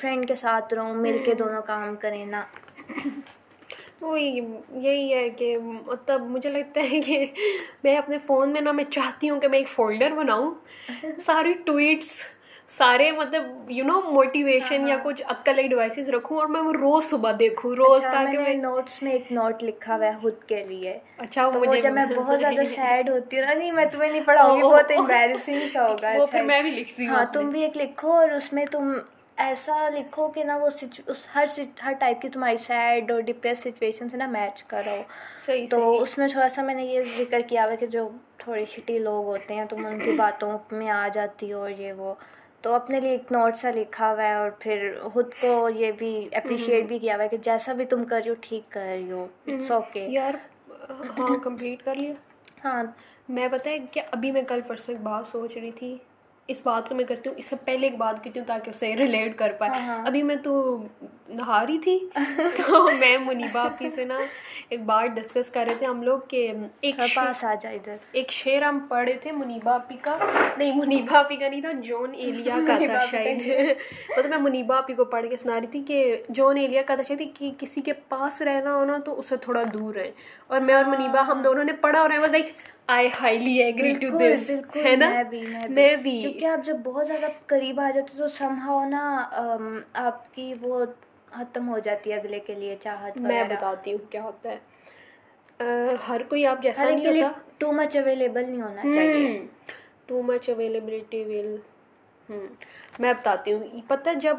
فرینڈ کے ساتھ رہوں مل کے دونوں کام کریں نا وہی یہی ہے کہ مطلب مجھے لگتا ہے کہ میں اپنے فون میں نا میں چاہتی ہوں کہ میں ایک فولڈر بناؤں۔ ساری ٹویٹس سارے مطلب یو نو موٹیویشن یا کچھ عقل ڈیوائسیز رکھوں اور میں وہ روز صبح دیکھوں روز تاکہ میں نوٹس میں ایک نوٹ لکھا ہوا ہے خود کے لیے۔ اچھا وہ جب میں بہت زیادہ سیڈ ہوتی ہوں نا نہیں میں تمہیں نہیں پڑھاؤں گی بہت امبیرسنگ سا ہوگا پھر میں بھی لکھتی ہوں ہاں تم بھی ایک لکھو اور اس میں تم ایسا لکھو کہ نا وہ اس ہر ہر ٹائپ کی تمہاری سیڈ اور ڈپریس سچویشن سے نا میچ کرو۔ تو اس میں تھوڑا سا میں نے یہ ذکر کیا ہوا کہ جو تھوڑے شٹی لوگ ہوتے ہیں تم ان کی باتوں میں آ جاتی ہو اور یہ وہ۔ تو اپنے لیے ایک نوٹ سا لکھا ہوا ہے اور پھر خود کو یہ بھی اپریشیٹ بھی کیا ہوا ہے کہ جیسا بھی تم کر رہی ہو ٹھیک کر رہی ہو اٹس اوکے یار ہاں کمپلیٹ کر لیا۔ ہاں۔ میں بتائیں کہ ابھی میں کل پرسوں ایک بات سوچ رہی تھی۔ اس بات کو میں کرتی ہوں اس سے پہلے ایک بات کرتی ہوں تاکہ اسے ریلیٹ کر پائے۔ ہاں، ہاں۔ ابھی میں تو نہا رہی تھی تو میں منیبا آپ سے نا ایک بات ڈسکس کر رہے تھے۔ ہم لوگ کہ ایک پاس آ جائے ادھر۔ ایک شعر ہم پڑھے تھے منیبا آپی کا۔ نہیں منیبا آپی کا نہیں تھا جون ایلیا کا تھا شاید۔ مطلب میں منیبا آپی کو پڑھ کے سنا رہی تھی کہ جون ایلیا کا تھا شاید کہ کسی کے پاس رہنا ہونا تو اسے تھوڑا دور ہے اور میں اور منیبا ہم دونوں نے پڑھا اور like I highly agree to this ہے نا؟ میں بھی کیونکہ آپ جب بہت زیادہ قریب آ جاتے تو سم ہاؤ نا آپ کی وہ ختم ہو جاتی ہے اگلے کے لیے چاہت میں بتاتی ہوں کیا ہوتا ہے۔ ہر کوئی آپ جیسا نہیں ہوتا۔ ٹو مچ اویلیبل نہیں ہونا چاہیے۔ ٹو مچ اویلیبلٹی ول میں بتاتی ہوں۔ پتہ جب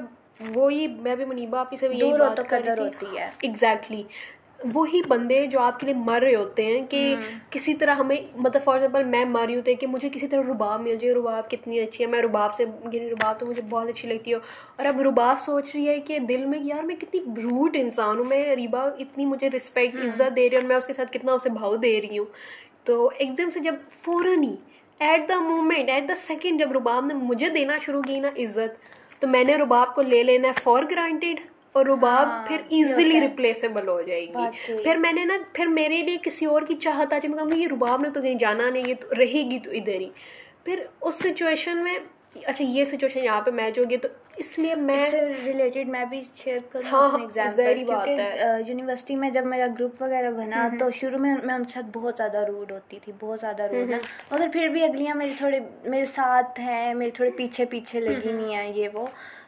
وہی میں بھی منیبا آپ سے یہی بات کر رہی ہے۔ ایگزیکٹلی وہی بندے جو آپ کے لیے مر رہے ہوتے ہیں کہ کسی طرح ہمیں مطلب فار ایگزامپل میں مر رہی ہوتی ہے کہ مجھے کسی طرح رباب مل جائے رباب کتنی اچھی ہے میں رباب سے رباب تو مجھے بہت اچھی لگتی ہے۔ اور اب رباب سوچ رہی ہے کہ دل میں یار میں کتنی بروٹ انسان ہوں میں ریبا اتنی مجھے رسپیکٹ عزت دے رہی ہوں اور میں اس کے ساتھ کتنا اسے بھاؤ دے رہی ہوں۔ تو ایک دم سے جب فوراً ہی at the moment at the second جب رباب نے مجھے دینا شروع کی نا عزت تو میں نے رباب کو لے لینا ہے فار گرانٹیڈ اور رباب ہاں، پھر ایزیلی ریپلیسیبل ہو جائے گی۔ پھر میں نے نا پھر میرے لیے کسی اور کی چاہت آ جائے میں کہوں گی یہ رباب نے تو کہیں جانا نہیں یہ تو رہے گی تو ادھر ہی۔ پھر اس سچویشن میں اچھا یہ سچویشن یہاں پہ میچ ہوگی تو اس لیے میں ریلیٹڈ میں بھی شیئر کروں ہاں بات ہے۔ یونیورسٹی میں جب میرا گروپ وغیرہ بنا تو شروع میں میں ان کے ساتھ بہت زیادہ روڈ ہوتی تھی بہت زیادہ روڈ ہے مگر پھر بھی اگلیاں میری تھوڑے میرے ساتھ ہیں میرے تھوڑے پیچھے پیچھے لگی ہوئی ہیں یہ وہ۔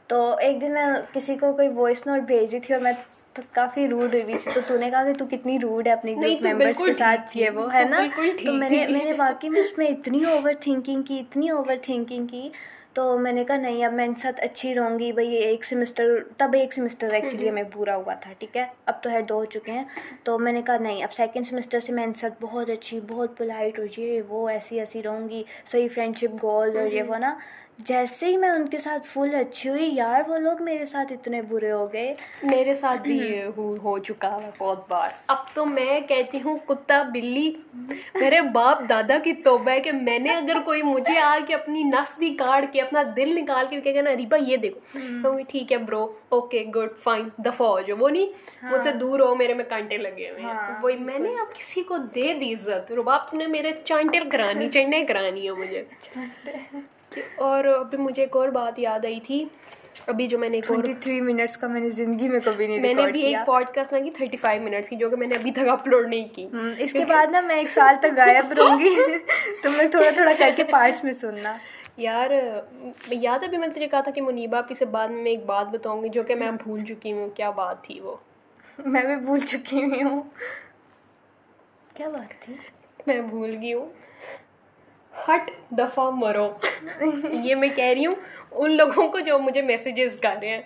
تو ایک دن میں کسی کو کوئی وائس نوٹ بھیج رہی تھی اور میں کافی روڈ ہوئی تھی۔ تو تو نے کہا کہ تو کتنی روڈ ہے اپنی گروپ ممبرس کے ساتھ۔ یہ وہ ہے نا؟ تو میں نے میں نے واقعی میں اس میں اتنی اوور تھنکنگ کی اتنی اوور تھنکنگ کی۔ تو میں نے کہا نہیں اب میں ان ساتھ اچھی رہوں گی۔ بھائی ایک سمسٹر تب ایک سمسٹر ایکچولی ہمیں پورا ہوا تھا ٹھیک ہے؟ اب تو ہے دو ہو چکے ہیں۔ تو میں نے کہا نہیں اب سیکنڈ سمسٹر سے میں ان ساتھ بہت اچھی بہت پولائٹ اور یہ وہ ایسی ایسی رہوں گی صحیح فرینڈ شپ گولز اور یہ وہ نا؟ جیسے ہی میں ان کے ساتھ فل اچھی ہوئی یار وہ لوگ میرے ساتھ اتنے برے ہو گئے۔ میرے ساتھ بھی ہو چکا ہے بہت بار۔ اب تو میں کہتی ہوں کتا بلی میرے باپ دادا کی توبہ ہے کہ میں نے اگر کوئی مجھے آ کے اپنی نس بھی کاٹ کے اپنا دل نکال کے کہ نا ریبا یہ دیکھو۔ ٹھیک ہے برو اوکے گڈ فائن دفاع ہو جو وہ نہیں مجھ سے دور ہو میرے میں کانٹے لگے ہوئے ہیں۔ وہی میں نے اب کسی کو دے دی عزت۔ باپ نے میرے چانٹے کرانی چنڈے کرانی ہے مجھے۔ اور ابھی مجھے ایک اور بات یاد آئی تھی۔ ابھی جو میں نے تھری منٹس کا میں نے زندگی میں کبھی نہیں میں نے ابھی ایک پوڈ کاسٹ کی تھرٹی فائیو منٹس کی جو کہ میں نے ابھی تک اپلوڈ نہیں کی۔ اس کے بعد نا میں ایک سال تک غائب رہوں گی۔ تم لوگ تھوڑا تھوڑا کر کے پارٹس میں سننا۔ یار یاد ابھی میں نے تجھے کہا تھا کہ منیبا آپ سے بعد میں ایک بات بتاؤں گی جو کہ میں بھول چکی ہوں۔ کیا بات تھی وہ؟ میں بھی بھول چکی ہوئی ہوں۔ کیا بات تھی؟ میں بھول گئی ہوں۔ ہٹ دفعہ مرو۔ یہ میں کہہ رہی ہوں ان لوگوں کو جو مجھے میسیجز کر رہے ہیں۔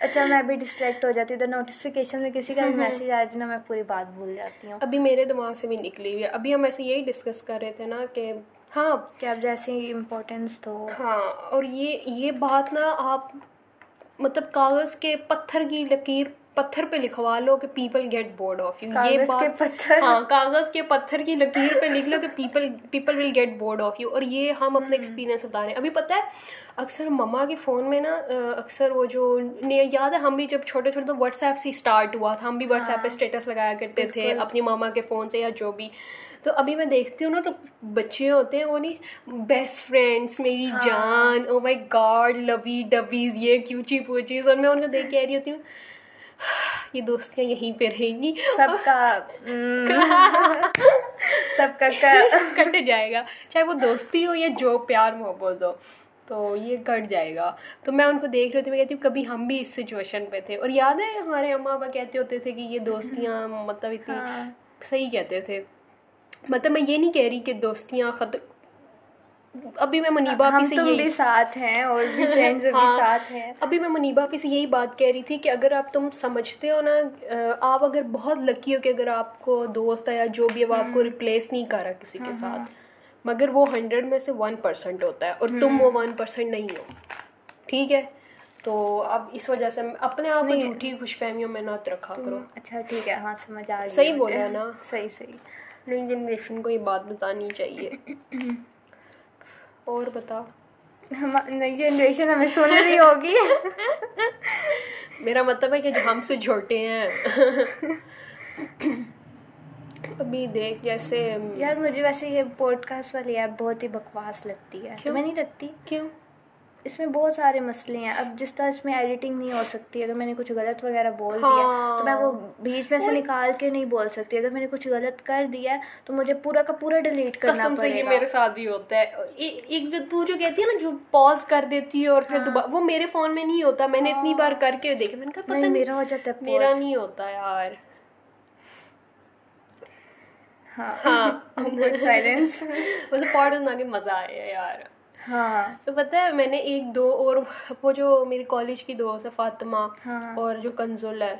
اچھا میں ابھی ڈسٹریکٹ ہو جاتی ہوں۔ ادھر نوٹیفیکیشن میں کسی کا بھی میسیج آیا جی نا میں پوری بات بھول جاتی ہوں۔ ابھی میرے دماغ سے بھی نکلی ہوئی ہے۔ ابھی ہم ایسے یہی ڈسکس کر رہے تھے نا کہ ہاں۔ کہ آپ جیسے امپورٹینس دو ہاں اور یہ یہ بات نا آپ مطلب کاغذ کے پتھر کی لکیر پتھر پہ لکھوا لو کہ people get bored of you یہ بات ہاں کاغذ کے پتھر کی لکیر پہ لکھ لو کہ people people will get bored of you اور یہ ہم اپنا ایکسپیرینس بتا رہے ہیں۔ ابھی پتہ ہے اکثر مما کے فون میں نا اکثر وہ جو یاد ہے ہم بھی جب چھوٹے چھوٹے تو واٹس ایپ سے اسٹارٹ ہوا تھا۔ ہم بھی واٹس ایپ پہ اسٹیٹس لگایا کرتے تھے اپنی ماما کے فون سے یا جو بھی۔ تو ابھی میں دیکھتی ہوں نا تو بچے ہوتے ہیں وہ نہیں بیسٹ فرینڈس میری جان او مائی گاڈ لوی ڈبیز یہ کیوں کیوچی پوچیز اور میں ان کو دیکھ کے آ رہی ہوتی ہوں یہ دوستیاں یہیں پہ رہیں گی۔ سب کا سب کا کٹ جائے گا۔ چاہے وہ دوستی ہو یا جو پیار محبت ہو تو یہ کٹ جائے گا۔ تو میں ان کو دیکھ رہی ہوتی میں کہتی ہوں کبھی ہم بھی اس سچویشن پہ تھے۔ اور یاد ہے ہمارے اماں ابا کہتے ہوتے تھے کہ یہ دوستیاں مطلب اتنی ہاں۔ صحیح کہتے تھے۔ مطلب میں یہ نہیں کہہ رہی کہ دوستیاں ختم ابھی میں منیبا ہم تم بھی ساتھ ہیں اور بھی فرینڈز ابھی ہاں۔ ساتھ ہیں۔ ابھی میں منیبا آپ سے یہی بات کہہ رہی تھی کہ اگر آپ تم سمجھتے ہو نا آپ اگر بہت لکی ہو کہ اگر آپ کو دوست ہے یا جو بھی ہے وہ آپ کو ہاں۔ ریپلیس نہیں کر رہا کسی کے ہاں، ساتھ۔ مگر وہ ہنڈریڈ میں سے ون پرسینٹ ہوتا ہے اور تم وہ ون پرسینٹ نہیں ہو۔ ٹھیک ہے؟ تو اب اس وجہ سے اپنے آپ کو جھوٹی خوش فہمیوں میں نہ رکھا کرو۔ اچھا ٹھیک ہے۔ ہاں سمجھ آ رہی صحیح بولا نا۔ صحیح صحیح۔ نئی جنریشن کو یہ بات بتانی چاہیے۔ اور بتا نئی جنریشن ہمیں سن رہی ہوگی۔ میرا مطلب ہے کہ ہم سے جھوٹے ہیں۔ ابھی دیکھ جیسے یار مجھے ویسے یہ پوڈ کاسٹ والی ایپ بہت ہی بکواس لگتی ہے۔ میں نہیں لگتی۔ کیوں؟ اس میں بہت سارے مسئلے ہیں۔ اب جس طرح اس میں ایڈیٹنگ نہیں ہو سکتی اگر میں نے کچھ غلط وغیرہ بول دیا تو میں وہ ہاں۔ بیچ میں سے نکال کے نہیں بول سکتی۔ اگر میں نے کچھ غلط کر دیا تو مجھے پورا کا پورا ڈیلیٹ کرنا پڑے گا۔ یہ میرے ساتھ بھی ہوتا ہے۔ ایک جو تو جو کہتی ہے نا جو پاز کر دیتی ہے اور پھر ہاں۔ وہ میرے فون میں نہیں ہوتا۔ میں نے اتنی ہاں۔ بار کر کے دیکھا۔ میں نے کہا پتہ میرا ہو جاتا ہے میرا نہیں ہوتا یار۔ ہاں۔ ہاں۔ سائلنس ویسے پارٹ نہ کہ مزہ آیا یار۔ ہاں۔ تو پتا ہے میں نے ایک دو اور وہ جو میری کالج کی دوست ہے فاطمہ ہاں۔ اور جو کنزل ہے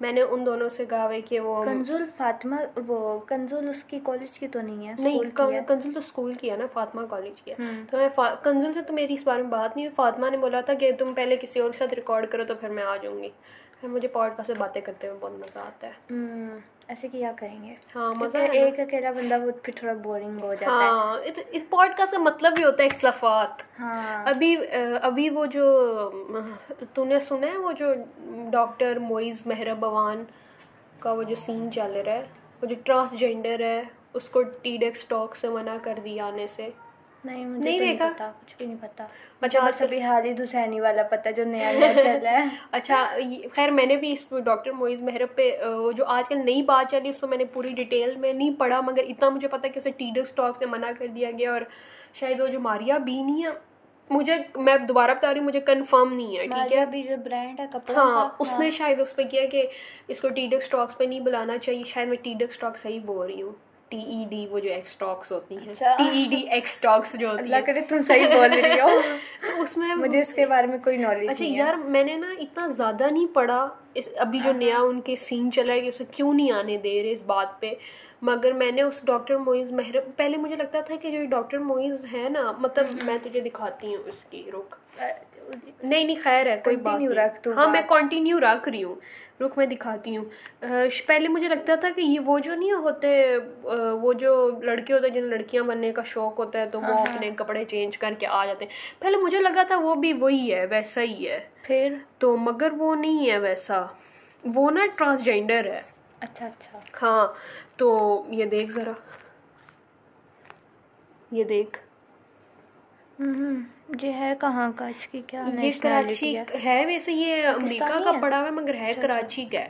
میں نے ان دونوں سے کہا ہوئے کہ وہ کنزل فاطمہ وہ کنزل اس کی کالج کی تو نہیں ہے نہیں کنزل تو اسکول کی ہے نا فاطمہ کالج کی ہے۔ ہاں۔ تو میں کنزل سے تو میری اس بارے میں بات نہیں ہوئی۔ فاطمہ نے بولا تھا کہ تم پہلے کسی اور کے ساتھ ریکارڈ کرو تو پھر میں آ جاؤں گی۔ پھر مجھے پوڈ کاسٹ سے باتیں کرتے ہوئے بہت مزہ آتا ہے۔ ایسے کیا کریں گے؟ ہاں مزہ ایک اکیلا بندہ وہ پھر تھوڑا بورنگ ہو جاتا ہے۔ ہاں اس پوڈ کا سا مطلب ہی ہوتا ہے اختلافات۔ ہاں۔ ابھی ابھی وہ جو تو نے سنا ہے وہ جو ڈاکٹر موئز مہر بوان کا وہ جو سین چل رہا ہے وہ جو ٹرانسجینڈر ہے اس کو ٹی ڈیکس ٹاک سے منع کر دیا آنے سے۔ نہیں مجھے نہیں پتا کچھ بھی نہیں پتا۔ مجھے بس ابھی حالد حسینی والا پتا جو نیا نیا ہے۔ اچھا خیر میں نے بھی اس ڈاکٹر معیز پہ جو آج کل نئی بات اس کو میں نے پوری ڈیٹیل میں نہیں پڑھا مگر اتنا مجھے پتا کہ اسے ٹیڈس ٹاک سے منع کر دیا گیا اور شاید وہ جو ماریا بھی نہیں ہے مجھے میں دوبارہ بتا رہی ہوں مجھے کنفرم نہیں ہے ٹھیک ہے؟ ابھی جو برانڈ ہے ہاں اس ہاں۔ نے شاید اس پہ کیا کہ اس کو ٹیڈک اسٹاکس پہ نہیں بلانا چاہیے شاید میں ٹیڈک اسٹاک صحیح بول رہی ہوں۔ ٹی ای ڈی وہ جو ایکس ٹاکس ہوتی ہیں. T E D X talks جو ہوتی اللہ کرے تم صحیح بول رہی ہو. تو اس میں مجھے اس کے بارے میں کوئی نالج اچھا یار میں نے نا اتنا زیادہ نہیں پڑھا. ابھی جو ہاں. نیا ان کے سین چلا ہے کہ اسے کیوں نہیں آنے دے رہے اس بات پہ؟ مگر میں نے اس ڈاکٹر معیز مہر پہلے مجھے لگتا تھا کہ جو ڈاکٹر معیز ہے نا مطلب میں تجھے دکھاتی ہوں اس کی رخ نہیں نہیں خیر ہے کوئی بات نہیں۔ ہاں میں کنٹینیو رکھ رہی ہوں۔ رخ میں دکھاتی ہوں۔ پہلے مجھے لگتا تھا کہ یہ وہ جو نہیں ہوتے وہ جو لڑکے ہوتے ہیں جن لڑکیاں بننے کا شوق ہوتا ہے تو وہ اپنے کپڑے چینج کر کے آ جاتے ہیں۔ پہلے مجھے لگا تھا وہ بھی وہی ہے ویسا ہی ہے۔ پھر؟ تو مگر وہ نہیں ہے ویسا۔ وہ نا ٹرانسجینڈر ہے۔ اچھا اچھا۔ ہاں تو یہ دیکھ ذرا۔ یہ دیکھ۔ یہ ہے کہاں کا؟ کی کیا یہ کراچی ہے؟ ویسے یہ امریکہ کا پڑا ہوا ہے مگر ہے اچھا، اچھا۔ کراچی کا ہے۔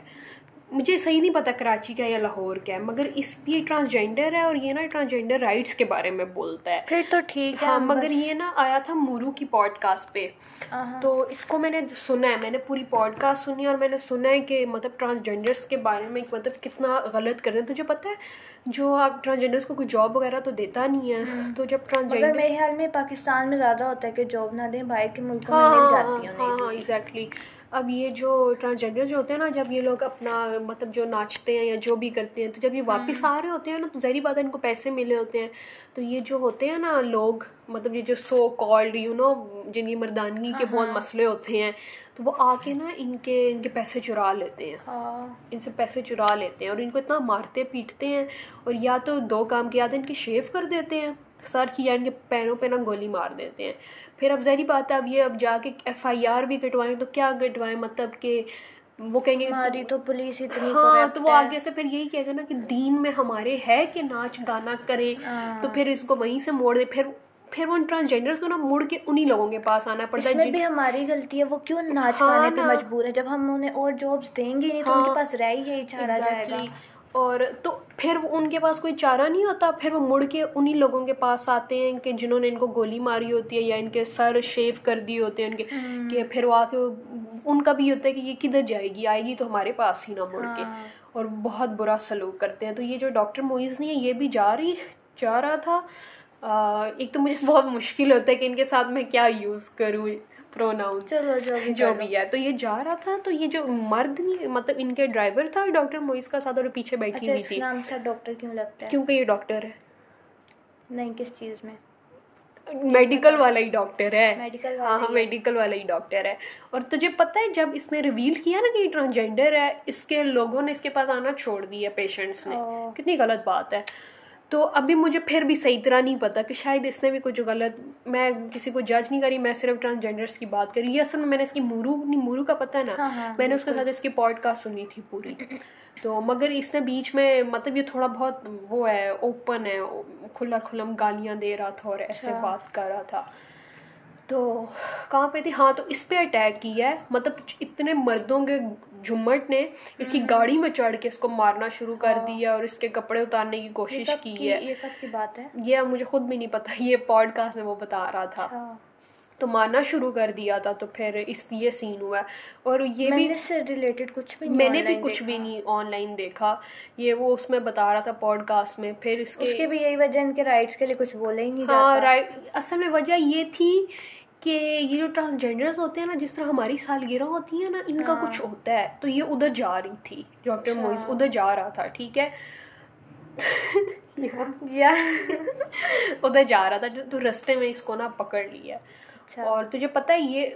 مجھے صحیح نہیں پتا کراچی کا یا لاہور کا ہے مگر اس یہ ٹرانسجینڈر ہے اور یہ نا ٹرانسجینڈر رائٹس کے بارے میں بولتا ہے۔ پھر تو ٹھیک ہے ہاں، مگر یہ نا آیا تھا مورو کی پوڈ کاسٹ پہ تو اس کو میں نے سنا ہے میں نے پوری پوڈ کاسٹ سنی اور میں نے سنا ہے کہ مطلب ٹرانسجینڈرس کے بارے میں مطلب کتنا غلط کر رہے ہیں۔ تجھے پتہ ہے جو آپ ٹرانسجینڈرس کو کوئی جاب وغیرہ تو دیتا نہیں ہے تو جب ٹرانسجینڈر میرے خیال میں پاکستان میں زیادہ ہوتا ہے کہ جاب نہ دیں باہر کے ملکوں میں ہاں ایگزیکٹلی اب یہ جو ٹرانسجینڈر جو ہوتے ہیں نا جب یہ لوگ اپنا مطلب جو ناچتے ہیں یا جو بھی کرتے ہیں تو جب یہ واپس آ رہے ہوتے ہیں نا تو ظاہری بات ہے ان کو پیسے ملے ہوتے ہیں۔ تو یہ جو ہوتے ہیں نا لوگ مطلب یہ جو سو کالڈ یو نو جن کی مردانگی کے بہت مسئلے ہوتے ہیں تو وہ آ کے نا ان کے ان کے پیسے چرا لیتے ہیں۔ ہاں۔ ان سے پیسے چرا لیتے ہیں اور ان کو اتنا مارتے پیٹتے ہیں اور یا تو دو کام کیا تھا ان کی شیو کر دیتے ہیں۔ سر کی یا ان کے پیروں پہ نا گولی مار دیتے ہیں۔ پھر اب ظاہری بات ہے اب یہ اب جا کے ایف آئی آر بھی کٹوائیں تو کیا کٹوائیں؟ مطلب کہ وہ کہیں گے ہماری تو پولیس اتنی ہاں تو وہ ہے۔ آگے سے پھر یہی کہے گا نا کہ دین میں ہمارے ہے کہ ناچ گانا کریں۔ تو پھر اس کو وہیں سے موڑ دے۔ پھر پھر وہ ٹرانسجینڈرس کو نا مڑ کے انہی لوگوں کے پاس آنا پڑتا اس میں ہے بھی ہماری غلطی ہے وہ کیوں ناچ ہاں گانے پہ۔ مجبور ہے جب ہم انہیں اور جابس دیں گے نہیں تو ان کے پاس رہ ہی یہی چارہ جائے گا. اور تو پھر وہ ان کے پاس کوئی چارہ نہیں ہوتا؟ پھر وہ مڑ کے انہی لوگوں کے پاس آتے ہیں کہ جنہوں نے ان کو گولی ماری ہوتی ہے یا ان کے سر شیو کر دیے ہوتے ہیں ان کے کہ پھر وہ آ کے ان کا بھی ہوتا ہے کہ یہ کدھر جائے گی؟ آئے گی تو ہمارے پاس ہی نہ مڑ کے۔ اور بہت برا سلوک کرتے ہیں۔ تو یہ جو ڈاکٹر موئز نہیں ہے یہ بھی جا رہی جا رہا تھا۔ ایک تو مجھے بہت مشکل ہوتا ہے کہ ان کے ساتھ میں کیا یوز کروں۔ پروناؤن چلو جو بھی جو بھی ہے۔ تو یہ جا رہا تھا تو یہ جو مرد نہیں مطلب ان کے ڈرائیور تھا ڈاکٹر موئز کا ساتھ اور پیچھے بیٹھی اچھا ہوئی تھی۔ نام سے ڈاکٹر کیوں لگتا ہے؟ کیونکہ یہ ڈاکٹر ہے۔ نہیں کس چیز میں؟ میڈیکل والا ہی ڈاکٹر ہے۔ ہاں ہاں میڈیکل والا ہی ڈاکٹر ہے۔ اور تجھے پتہ ہے جب اس نے ریویل کیا نا کہ یہ ٹرانسجینڈر ہے اس کے لوگوں نے اس کے پاس آنا چھوڑ دیا پیشنٹس نے۔ کتنی غلط بات ہے۔ تو ابھی مجھے پھر بھی صحیح طرح نہیں پتا کہ شاید اس نے بھی کچھ غلط میں کسی کو جج نہیں کری میں صرف ٹرانسجینڈرس کی بات کری۔ یہ اصل میں میں نے اس کی مورو نہیں مورو کا پتہ ہے نا میں نے اس کے ساتھ اس کی پوڈ کاسٹ سنی تھی پوری۔ تو مگر اس نے بیچ میں مطلب یہ تھوڑا بہت وہ ہے اوپن ہے کھلا کھلم گالیاں دے رہا تھا اور ایسے بات کر رہا تھا۔ تو کہاں پہ تھی؟ ہاں تو اس پہ اٹیک کیا ہے۔ مطلب اتنے مردوں کے جھمٹ نے اس کی گاڑی میں چڑھ کے اس کو مارنا شروع کر دیا اور اس کے کپڑے اتارنے کی کوشش کی ہے۔ یہ کب کی بات ہے؟ یہ مجھے خود بھی نہیں پتا یہ پوڈ کاسٹ میں وہ بتا رہا تھا۔ تو مارنا شروع کر دیا تھا تو پھر اس یہ سین ہوا۔ ہے اور یہ بھی اس سے ریلیٹڈ کچھ بھی میں نے بھی کچھ بھی نہیں آن لائن دیکھا۔ یہ وہ اس میں بتا رہا تھا پوڈ کاسٹ میں۔ پھر اس کے بھی یہی وجہ ان کے رائٹس کے لیے کچھ بولے ہی نہیں ہاں اصل میں وجہ یہ تھی کہ یہ جو ٹرانسجینڈرس ہوتے ہیں نا جس طرح ہماری سالگرہ ہوتی ہیں نا ان کا کچھ ہوتا ہے۔ تو یہ ادھر جا رہی تھی ڈاکٹر موئز ادھر جا رہا تھا ٹھیک ہے؟ ادھر جا رہا تھا تو رستے میں اس کو نا پکڑ لیا۔ اور تجھے پتہ ہے یہ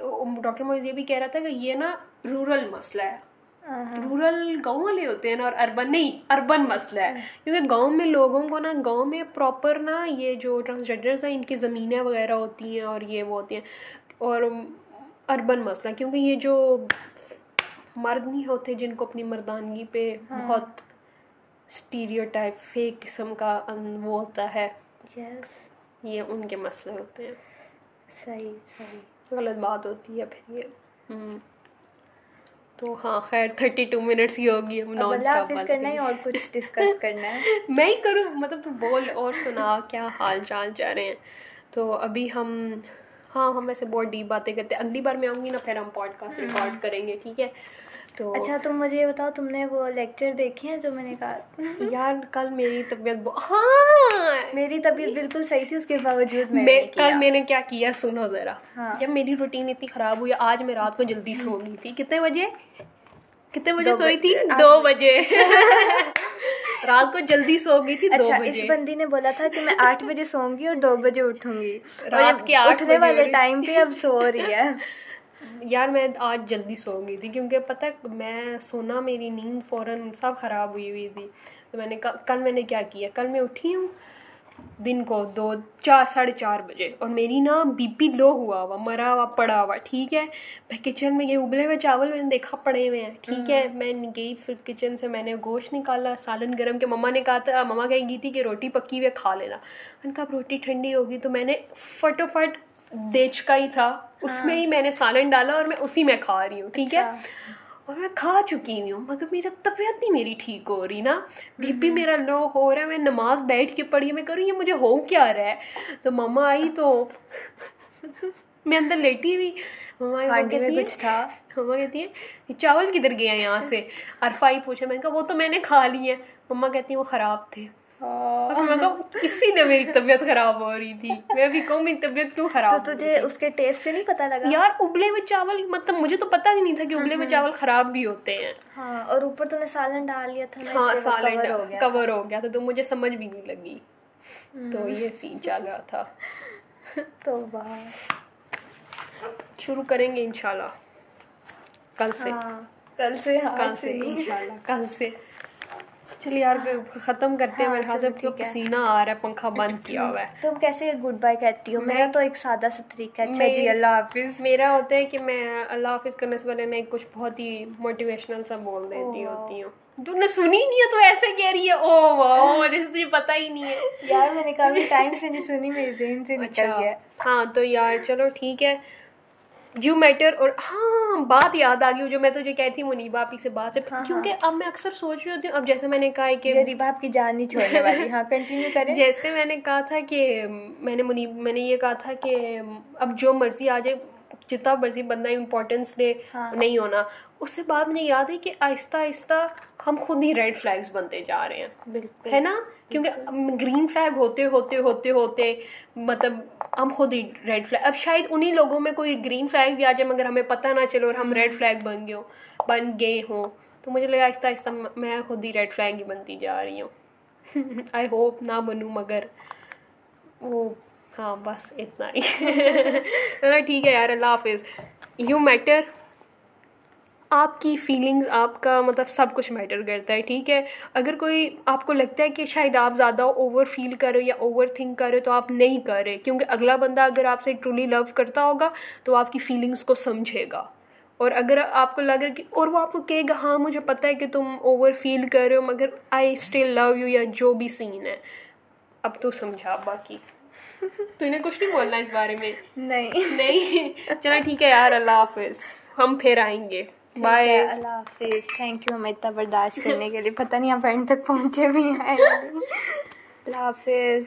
ڈاکٹر موئز یہ بھی کہہ رہا تھا کہ یہ نا رورل مسئلہ ہے۔ رورل گاؤں والے ہوتے ہیں نا اور اربن نہیں اربن مسئلہ ہے. کیونکہ گاؤں میں لوگوں کو نا گاؤں میں پراپر نا یہ جو ٹرانسجینڈرز ہیں ان کی زمینیں وغیرہ ہوتی ہیں اور یہ وہ ہوتی ہیں. اور اربن مسئلہ کیونکہ یہ جو مرد نہیں ہوتے جن کو اپنی مردانگی پہ بہت اسٹیریو ٹائپ فیک قسم کا وہ ہوتا ہے. یہ ان کے مسئلے ہوتے ہیں. صحیح صحیح. غلط بات ہوتی ہے پھر یہ. تو ہاں خیر تھرٹی ٹو منٹس ہی ہوگی ہم نان حافظ کرنا ہے اور کچھ ڈسکس کرنا ہے۔ میں ہی کروں مطلب تو بول اور سنا کیا حال چال چاہ رہے ہیں۔ تو ابھی ہم ہاں ہم ایسے بہت ڈیپ باتیں کرتے ہیں۔ اگلی بار میں آؤں گی نا پھر ہم پوڈ کاسٹ ریکارڈ کریں گے ٹھیک ہے؟ تو اچھا تم مجھے یہ بتاؤ تم نے وہ لیکچر دیکھے ہیں جو میں نے کہا؟ یار کل میری طبیعت ہاں میری طبیعت بالکل صحیح تھی اس کے باوجود میں کل میں نے کیا کیا سنو ذرا۔ ہاں۔ جب میری روٹین اتنی خراب ہوئی آج میں رات کو جلدی سو گئی تھی۔ کتنے بجے؟ کتنے بجے سوئی تھی؟ دو بجے۔ رات کو جلدی سو گئی تھی اچھا اس بندی نے بولا تھا کہ میں آٹھ بجے سوؤں گی اور دو بجے اٹھوں گی۔ رات کے اٹھنے والے ٹائم پہ اب سو رہی ہے۔ یار میں آج جلدی سو گئی تھی کیونکہ پتہ میں سونا میری نیند فوراً سب خراب ہوئی ہوئی تھی۔ تو میں نے کل میں نے کیا کیا؟ کل میں اٹھی ہوں دن کو دو چار ساڑھے چار بجے اور میری نا بی پی لو ہوا ہوا مرا ہوا پڑا ہوا ٹھیک ہے؟ میں کچن میں گئی ابلے ہوئے چاول میں نے دیکھا پڑے ہوئے ہیں ٹھیک ہے؟ میں گئی پھر کچن سے میں نے گوشت نکالا سالن گرم کے مما نے کہا تھا مما کہیں گئی تھی کہ روٹی پکی ہوئے کھا لینا۔ کہا اب روٹی ٹھنڈی ہوگی تو میں نے فٹافٹ دیچ کا ہی تھا۔ اس میں ہی میں نے سالن ڈالا اور میں اسی میں کھا رہی ہوں ٹھیک ہے؟ اور میں کھا چکی ہوئی ہوں مگر میرا طبیعت نہیں میری ٹھیک ہو رہی نا۔ بی پی میرا لو ہو رہا ہے میں نماز بیٹھ کے پڑھی میں کروں یہ مجھے ہو کیا رہا ہے؟ تو ماما آئی تو میں اندر لیٹی ہوئی۔ ماما کچھ تھا۔ مما کہتی ہے چاول کدھر گیا یہاں سے؟ عرفائی پوچھا میں نے کہا وہ تو میں نے کھا لی ہے۔ مما کہتی ہیں وہ خراب تھے۔ کسی نے میری طبیعت خراب ہو رہی تھی میں بھی کہوں میری طبیعت کیوں خراب تو تجھے اس کے ٹیسٹ سے نہیں پتا لگا یار ابلے ہوئے چاول مطلب مجھے تو پتا ہی نہیں تھا کہ ابلے ہوئے چاول خراب بھی ہوتے ہیں ہاں اور اوپر تو نے سالن ڈال لیا تھا ہاں سالن کور ہو گیا تھا تو مجھے سمجھ بھی نہیں لگی تو یہ سین چل رہا تھا تو شروع کریں گے انشاءاللہ کل سے کل سے کل سے انشاءاللہ کل سے چلیے یار ختم کرتے ہیں میرے ہاتھ میں پسینہ آ رہا ہے پنکھا بند کیا ہوا ہے۔ تم کیسے گڈ بائی کہتی ہو؟ میرا تو ایک سادہ سا طریقہ ہے۔ اچھا جی اللہ حافظ۔ میرا ہوتا ہے کہ میں اللہ حافظ کرنے سے پہلے میں کچھ بہت ہی موٹیویشنل سا بول دیتی ہوتی ہوں۔ تم نے سنی نہیں ہے تو ایسے کہہ رہی ہے او واہ جیسے تجھے پتہ ہی نہیں ہے۔ یار میں نے کافی ٹائم سے نہیں سنی میرے ذہن سے نکل اچھا۔ گیا۔ ہاں تو یار چلو ٹھیک ہے۔ یو میٹر اور ہاں بات یاد آ گئی جو میں تجھے کہتی تھی منیبا آپی سے بات۔ سے ہاں، کیونکہ اب میں اکثر سوچ رہی ہوتی ہوں اب جیسے میں نے کہا کہ غریبا آپ کی جان نہیں چھوڑنے والی۔ ہاں کنٹینیو کریں۔ جیسے میں نے کہا تھا کہ میں نے منیب میں نے یہ کہا تھا کہ اب جو مرضی آ جائے جتنا مرضی بندہ امپورٹینس دے نہیں ہونا۔ اس سے بعد مجھے یاد ہے کہ آہستہ آہستہ ہم خود ہی ریڈ فلیگس بنتے جا رہے ہیں۔ بالکل۔ ہے نا؟ کیونکہ گرین فلیگ ہوتے ہوتے ہوتے ہوتے مطلب ہم خود ہی ریڈ فلیگ اب شاید انہی لوگوں میں کوئی گرین فلیگ بھی آ جائے، مگر ہمیں پتہ نہ چلو اور ہم ریڈ فلیگ بن گئے ہوں، بن گئے ہوں۔ تو مجھے لگا آہستہ آہستہ میں خود ہی ریڈ فلیگ ہی بنتی جا رہی ہوں۔ آئی ہوپ نہ بنوں، مگر وہ ہاں بس اتنا ہی۔ ٹھیک ہے یار، اللہ حافظ۔ یو میٹر آپ کی فیلنگز آپ کا مطلب سب کچھ میٹر کرتا ہے ٹھیک ہے؟ اگر کوئی آپ کو لگتا ہے کہ شاید آپ زیادہ اوور فیل کرو یا اوور تھنک کرو تو آپ نہیں کرے کیونکہ اگلا بندہ اگر آپ سے ٹرولی لو کرتا ہوگا تو آپ کی فیلنگس کو سمجھے گا۔ اور اگر آپ کو لگ رہا کہ اور وہ آپ کو کہے گا ہاں مجھے پتہ ہے کہ تم اوور فیل کر رہے ہو مگر آئی اسٹل لو یو یا جو بھی سین ہے۔ اب تو سمجھا باقی۔ تو انہیں کچھ نہیں بولنا اس بارے میں؟ نہیں۔ نہیں۔ چلو ٹھیک ہے یار اللہ حافظ۔ ہم پھر آئیں گے۔ بائے اللہ حافظ. تھینک یو ہمیں اتنا برداشت کرنے کے لیے. پتہ نہیں آپ اینڈ تک پہنچے بھی ہیں اللہ حافظ.